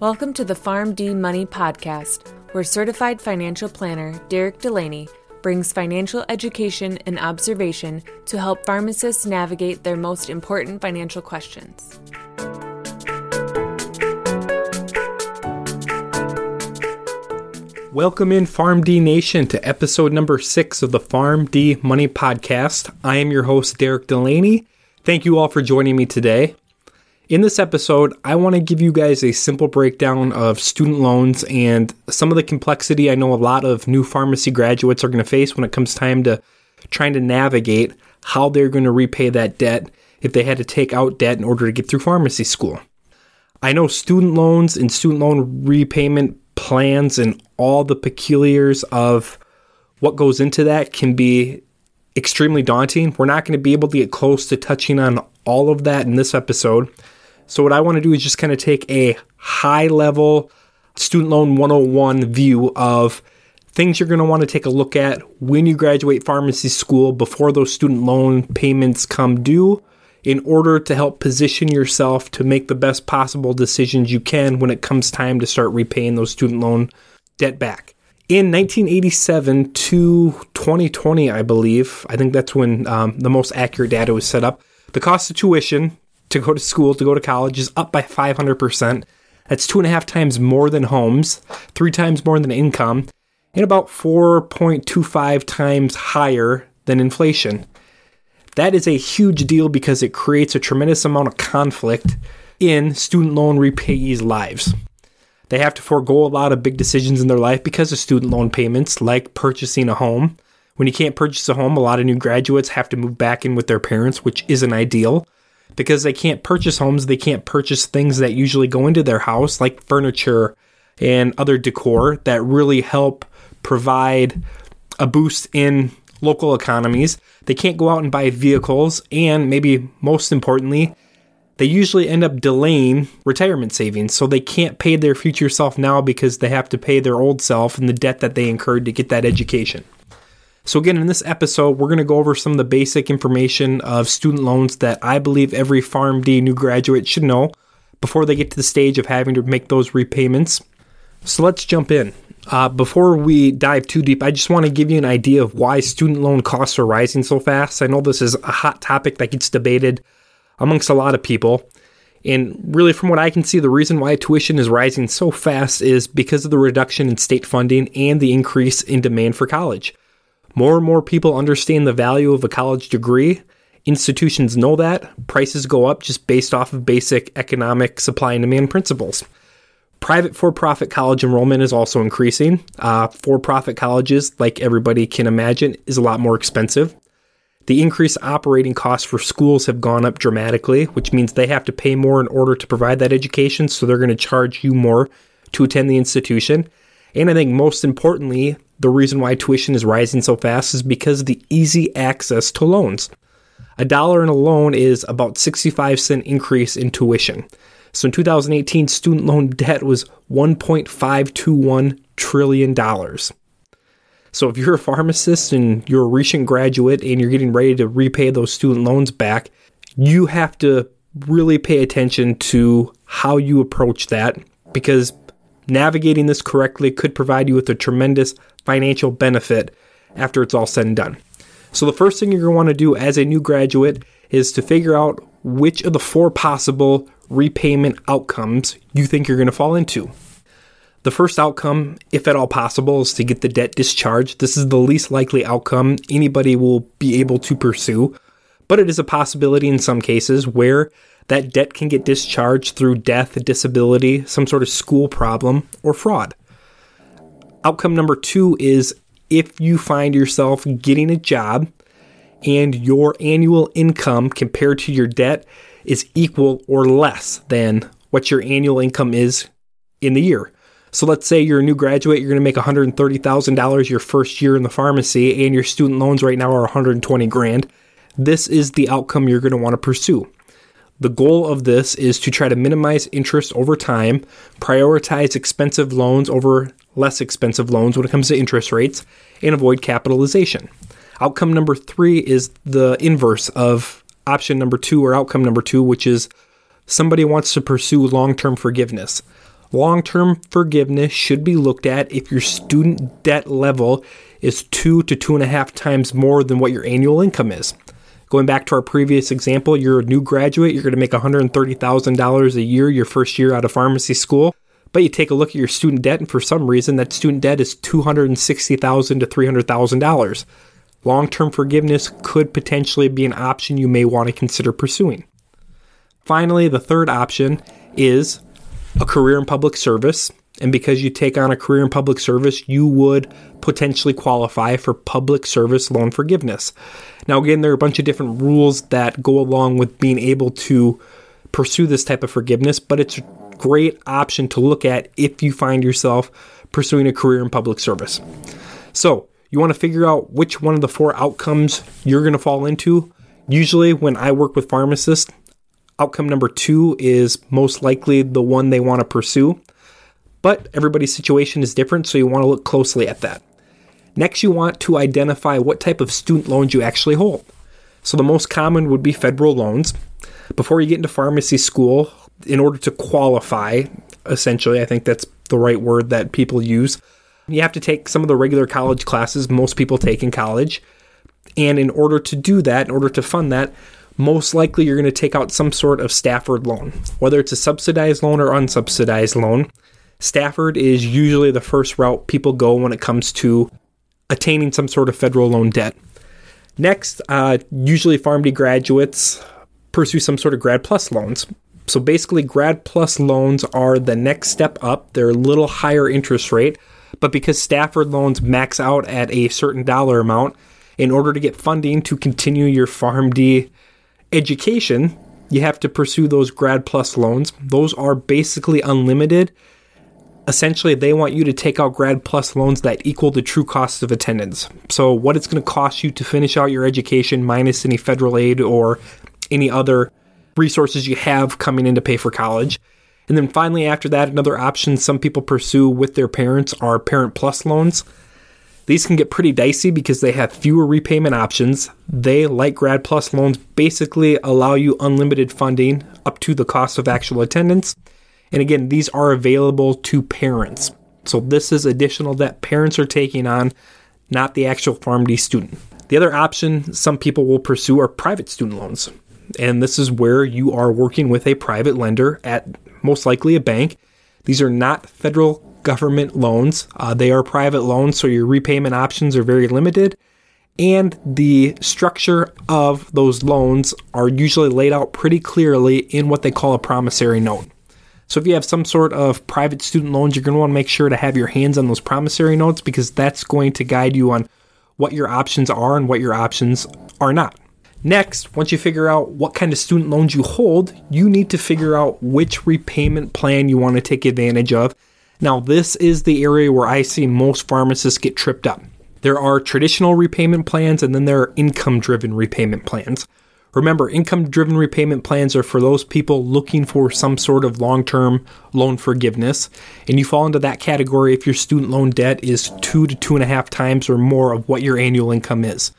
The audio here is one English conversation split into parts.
Welcome to the PharmD Money Podcast, where certified financial planner Derek Delaney brings financial education and observation to help pharmacists navigate their most important financial questions. Welcome in PharmD Nation to episode number six of the PharmD Money Podcast. I am your host, Derek Delaney. Thank you all for joining me today. In this episode, I want to give you guys a simple breakdown of student loans and some of the complexity I know a lot of new pharmacy graduates are going to face when it comes time to trying to navigate how they're going to repay that debt if they had to take out debt in order to get through pharmacy school. I know student loans and student loan repayment plans and all the peculiars of what goes into that can be extremely daunting. We're not going to be able to get close to touching on all of that in this episode. So, what I want to do is just kind of take a high level student loan 101 view of things you're going to want to take a look at when you graduate pharmacy school before those student loan payments come due in order to help position yourself to make the best possible decisions you can when it comes time to start repaying those student loan debt back. In 1987 to 2020, I believe, I think that's when um, the most accurate data was set up. The cost of tuition to go to school, to go to college, is up by 500%. That's two and a half times more than homes, three times more than income, and about 4.25 times higher than inflation. That is a huge deal because it creates a tremendous amount of conflict in student loan repayees' lives. They have to forego a lot of big decisions in their life because of student loan payments, like purchasing a home. When you can't purchase a home, a lot of new graduates have to move back in with their parents, which isn't ideal because they can't purchase homes, they can't purchase things that usually go into their house, like furniture and other decor that really help provide a boost in local economies. They can't go out and buy vehicles, and maybe most importantly, they usually end up delaying retirement savings. So they can't pay their future self now because they have to pay their old self and the debt that they incurred to get that education. So, again, in this episode, we're going to go over some of the basic information of student loans that I believe every PharmD new graduate should know before they get to the stage of having to make those repayments. So, let's jump in. Uh, before we dive too deep, I just want to give you an idea of why student loan costs are rising so fast. I know this is a hot topic that gets debated amongst a lot of people. And really, from what I can see, the reason why tuition is rising so fast is because of the reduction in state funding and the increase in demand for college. More and more people understand the value of a college degree. Institutions know that. Prices go up just based off of basic economic supply and demand principles. Private for profit college enrollment is also increasing. Uh, for profit colleges, like everybody can imagine, is a lot more expensive. The increased operating costs for schools have gone up dramatically, which means they have to pay more in order to provide that education, so they're going to charge you more to attend the institution. And I think most importantly, the reason why tuition is rising so fast is because of the easy access to loans. A dollar in a loan is about 65 cent increase in tuition. So in 2018, student loan debt was 1.521 trillion dollars. So if you're a pharmacist and you're a recent graduate and you're getting ready to repay those student loans back, you have to really pay attention to how you approach that because navigating this correctly could provide you with a tremendous financial benefit after it's all said and done. So, the first thing you're going to want to do as a new graduate is to figure out which of the four possible repayment outcomes you think you're going to fall into. The first outcome, if at all possible, is to get the debt discharged. This is the least likely outcome anybody will be able to pursue, but it is a possibility in some cases where that debt can get discharged through death, disability, some sort of school problem, or fraud. Outcome number two is if you find yourself getting a job and your annual income compared to your debt is equal or less than what your annual income is in the year. So let's say you're a new graduate, you're going to make $130,000 your first year in the pharmacy and your student loans right now are 120 grand. This is the outcome you're going to want to pursue. The goal of this is to try to minimize interest over time, prioritize expensive loans over less expensive loans when it comes to interest rates, and avoid capitalization. Outcome number three is the inverse of option number two or outcome number two, which is somebody wants to pursue long term forgiveness. Long term forgiveness should be looked at if your student debt level is two to two and a half times more than what your annual income is. Going back to our previous example, you're a new graduate, you're going to make $130,000 a year your first year out of pharmacy school. But you take a look at your student debt, and for some reason, that student debt is 260,000 to $300,000. Long term forgiveness could potentially be an option you may want to consider pursuing. Finally, the third option is a career in public service. And because you take on a career in public service, you would potentially qualify for public service loan forgiveness. Now, again, there are a bunch of different rules that go along with being able to pursue this type of forgiveness, but it's a great option to look at if you find yourself pursuing a career in public service. So, you want to figure out which one of the four outcomes you're going to fall into. Usually, when I work with pharmacists, outcome number two is most likely the one they want to pursue. But everybody's situation is different, so you want to look closely at that. Next, you want to identify what type of student loans you actually hold. So, the most common would be federal loans. Before you get into pharmacy school, in order to qualify, essentially, I think that's the right word that people use, you have to take some of the regular college classes most people take in college. And in order to do that, in order to fund that, most likely you're going to take out some sort of Stafford loan, whether it's a subsidized loan or unsubsidized loan. Stafford is usually the first route people go when it comes to attaining some sort of federal loan debt. Next, uh, usually PharmD graduates pursue some sort of Grad Plus loans. So basically, Grad Plus loans are the next step up. They're a little higher interest rate, but because Stafford loans max out at a certain dollar amount, in order to get funding to continue your PharmD education, you have to pursue those grad plus loans. Those are basically unlimited. Essentially, they want you to take out grad plus loans that equal the true cost of attendance. So, what it's going to cost you to finish out your education minus any federal aid or any other resources you have coming in to pay for college. And then finally, after that, another option some people pursue with their parents are Parent Plus loans. These can get pretty dicey because they have fewer repayment options. They, like Grad Plus loans, basically allow you unlimited funding up to the cost of actual attendance. And again, these are available to parents. So this is additional that parents are taking on, not the actual PharmD student. The other option some people will pursue are private student loans. And this is where you are working with a private lender at most likely a bank. These are not federal government loans. Uh, they are private loans, so your repayment options are very limited. And the structure of those loans are usually laid out pretty clearly in what they call a promissory note. So if you have some sort of private student loans, you're going to want to make sure to have your hands on those promissory notes because that's going to guide you on what your options are and what your options are not. Next, once you figure out what kind of student loans you hold, you need to figure out which repayment plan you want to take advantage of now, this is the area where I see most pharmacists get tripped up. There are traditional repayment plans and then there are income driven repayment plans. Remember, income driven repayment plans are for those people looking for some sort of long term loan forgiveness. And you fall into that category if your student loan debt is two to two and a half times or more of what your annual income is.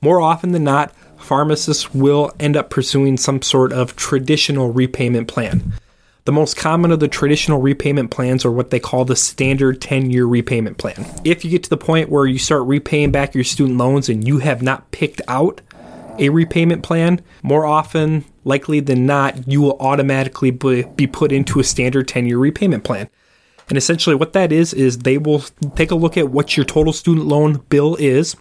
More often than not, pharmacists will end up pursuing some sort of traditional repayment plan. The most common of the traditional repayment plans are what they call the standard 10 year repayment plan. If you get to the point where you start repaying back your student loans and you have not picked out a repayment plan, more often, likely than not, you will automatically be put into a standard 10 year repayment plan. And essentially, what that is, is they will take a look at what your total student loan bill is.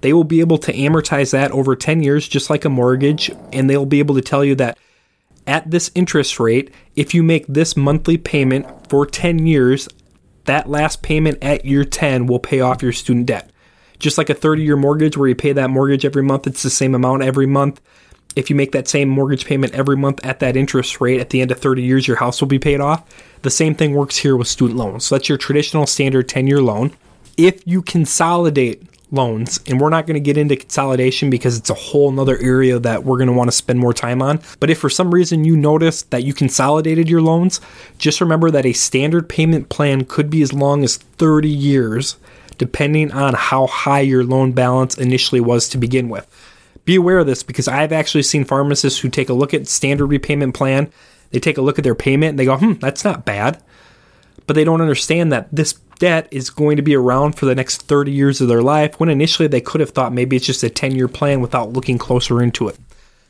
They will be able to amortize that over 10 years, just like a mortgage, and they'll be able to tell you that at this interest rate, if you make this monthly payment for 10 years, that last payment at year 10 will pay off your student debt. Just like a 30 year mortgage where you pay that mortgage every month, it's the same amount every month. If you make that same mortgage payment every month at that interest rate, at the end of 30 years, your house will be paid off. The same thing works here with student loans. So that's your traditional standard 10 year loan. If you consolidate loans. And we're not going to get into consolidation because it's a whole nother area that we're going to want to spend more time on. But if for some reason you notice that you consolidated your loans, just remember that a standard payment plan could be as long as 30 years, depending on how high your loan balance initially was to begin with. Be aware of this because I've actually seen pharmacists who take a look at standard repayment plan, they take a look at their payment and they go, hmm, that's not bad. but they don't understand that this debt is going to be around for the next 30 years of their life when initially they could have thought maybe it's just a 10 year plan without looking closer into it.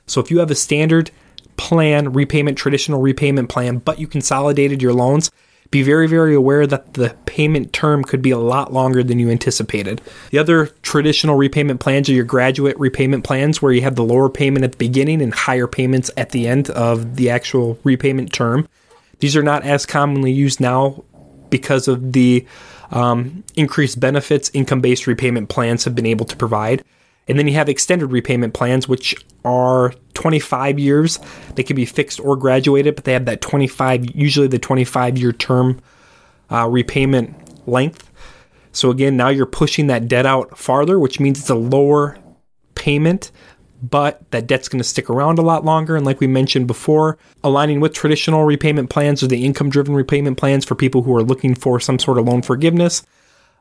So if you have a standard plan, repayment, traditional repayment plan, but you consolidated your loans, be very, very aware that the payment term could be a lot longer than you anticipated. The other traditional repayment plans are your graduate repayment plans, where you have the lower payment at the beginning and higher payments at the end of the actual repayment term. These are not as commonly used now because of the um, increased benefits income based repayment plans have been able to provide. And then you have extended repayment plans, which are 25 years. They can be fixed or graduated, but they have that 25, usually the 25 year term uh, repayment length. So again, now you're pushing that debt out farther, which means it's a lower payment, but that debt's going to stick around a lot longer. And like we mentioned before, aligning with traditional repayment plans or the income driven repayment plans for people who are looking for some sort of loan forgiveness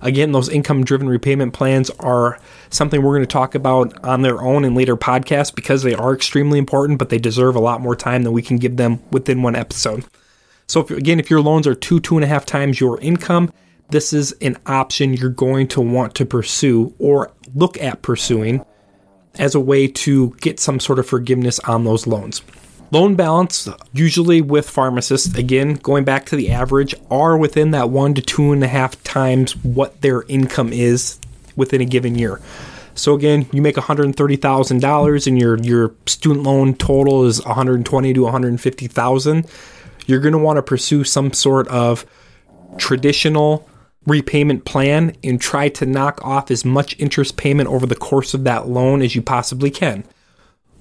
Again, those income driven repayment plans are something we're going to talk about on their own in later podcasts because they are extremely important, but they deserve a lot more time than we can give them within one episode. So, if, again, if your loans are two, two and a half times your income, this is an option you're going to want to pursue or look at pursuing as a way to get some sort of forgiveness on those loans. Loan balance, usually with pharmacists, again, going back to the average, are within that one to two and a half times what their income is within a given year. So again, you make $130,000 and your your student loan total is 120 to 150,000. You're going to want to pursue some sort of traditional repayment plan and try to knock off as much interest payment over the course of that loan as you possibly can.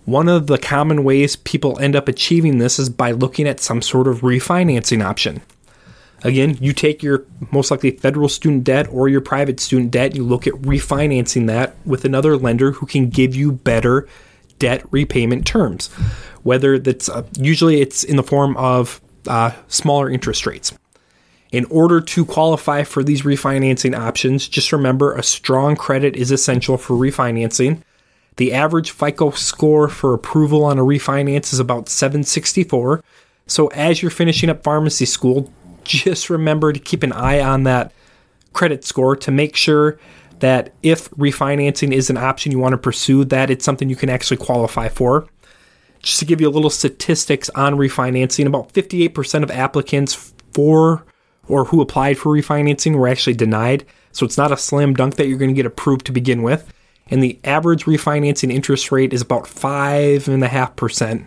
One of the common ways people end up achieving this is by looking at some sort of refinancing option. Again, you take your most likely federal student debt or your private student debt, you look at refinancing that with another lender who can give you better debt repayment terms. Whether that's uh, usually it's in the form of uh, smaller interest rates. In order to qualify for these refinancing options, just remember a strong credit is essential for refinancing. The average FICO score for approval on a refinance is about 764. So as you're finishing up pharmacy school, just remember to keep an eye on that credit score to make sure that if refinancing is an option you want to pursue, that it's something you can actually qualify for. Just to give you a little statistics on refinancing, about 58% of applicants for or who applied for refinancing were actually denied. So it's not a slam dunk that you're going to get approved to begin with and the average refinancing interest rate is about 5.5%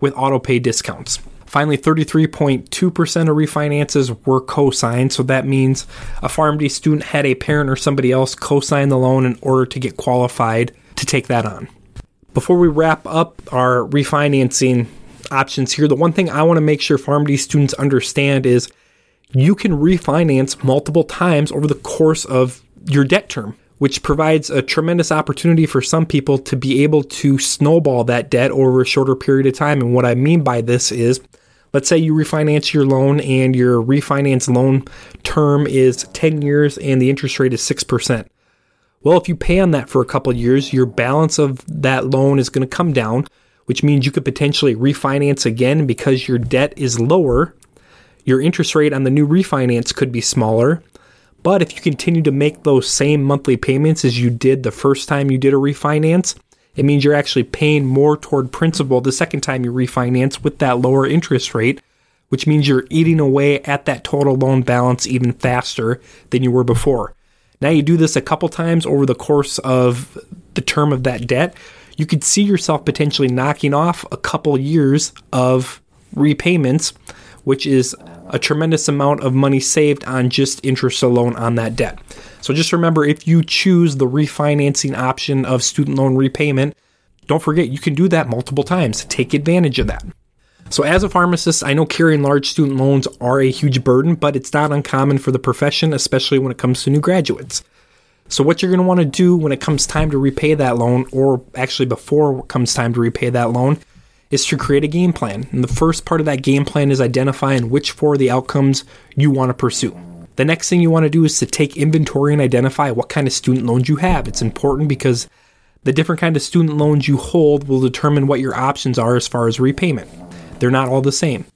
with auto pay discounts. Finally, 33.2% of refinances were co-signed, so that means a PharmD student had a parent or somebody else co-sign the loan in order to get qualified to take that on. Before we wrap up our refinancing options here, the one thing I want to make sure PharmD students understand is you can refinance multiple times over the course of your debt term which provides a tremendous opportunity for some people to be able to snowball that debt over a shorter period of time. And what I mean by this is, let's say you refinance your loan and your refinance loan term is 10 years and the interest rate is 6%. Well, if you pay on that for a couple years, your balance of that loan is going to come down, which means you could potentially refinance again because your debt is lower. Your interest rate on the new refinance could be smaller, but if you continue to make those same monthly payments as you did the first time you did a refinance, it means you're actually paying more toward principal the second time you refinance with that lower interest rate, which means you're eating away at that total loan balance even faster than you were before. Now, you do this a couple times over the course of the term of that debt, you could see yourself potentially knocking off a couple years of repayments, which is a tremendous amount of money saved on just interest alone on that debt. So just remember if you choose the refinancing option of student loan repayment, don't forget you can do that multiple times. Take advantage of that. So, as a pharmacist, I know carrying large student loans are a huge burden, but it's not uncommon for the profession, especially when it comes to new graduates. So, what you're going to want to do when it comes time to repay that loan, or actually before it comes time to repay that loan, is to create a game plan. And the first part of that game plan is identifying which four of the outcomes you want to pursue. The next thing you want to do is to take inventory and identify what kind of student loans you have. It's important because the different kind of student loans you hold will determine what your options are as far as repayment. They're not all the same.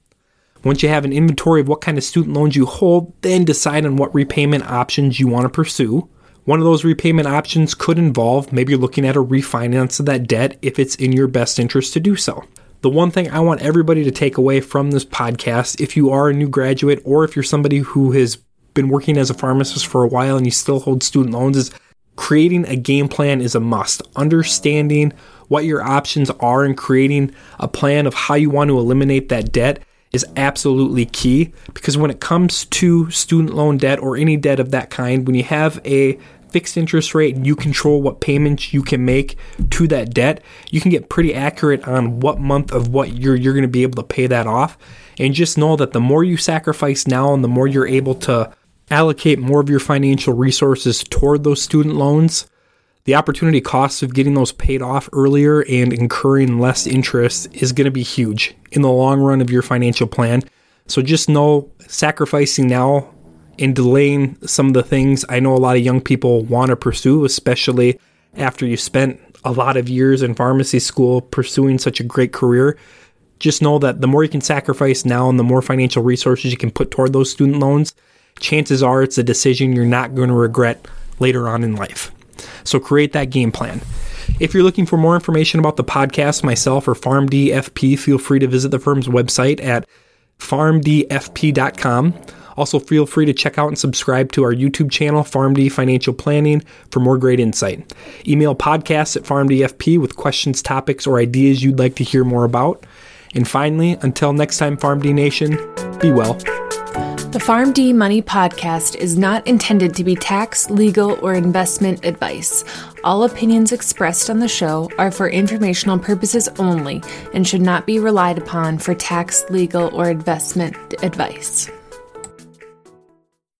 Once you have an inventory of what kind of student loans you hold, then decide on what repayment options you want to pursue. One of those repayment options could involve maybe looking at a refinance of that debt if it's in your best interest to do so. The one thing I want everybody to take away from this podcast, if you are a new graduate or if you're somebody who has been working as a pharmacist for a while and you still hold student loans, is creating a game plan is a must. Understanding what your options are and creating a plan of how you want to eliminate that debt is absolutely key because when it comes to student loan debt or any debt of that kind, when you have a fixed interest rate and you control what payments you can make to that debt, you can get pretty accurate on what month of what year you're going to be able to pay that off. And just know that the more you sacrifice now and the more you're able to allocate more of your financial resources toward those student loans, the opportunity cost of getting those paid off earlier and incurring less interest is going to be huge in the long run of your financial plan. So just know sacrificing now and delaying some of the things I know a lot of young people want to pursue, especially after you spent a lot of years in pharmacy school pursuing such a great career. Just know that the more you can sacrifice now and the more financial resources you can put toward those student loans, chances are it's a decision you're not going to regret later on in life. So create that game plan. If you're looking for more information about the podcast, myself, or PharmDFP, feel free to visit the firm's website at pharmdfp.com. Also, feel free to check out and subscribe to our YouTube channel, PharmD Financial Planning, for more great insight. Email podcasts at PharmDFP with questions, topics, or ideas you'd like to hear more about. And finally, until next time, PharmD Nation, be well. The PharmD Money podcast is not intended to be tax, legal, or investment advice. All opinions expressed on the show are for informational purposes only and should not be relied upon for tax, legal, or investment advice.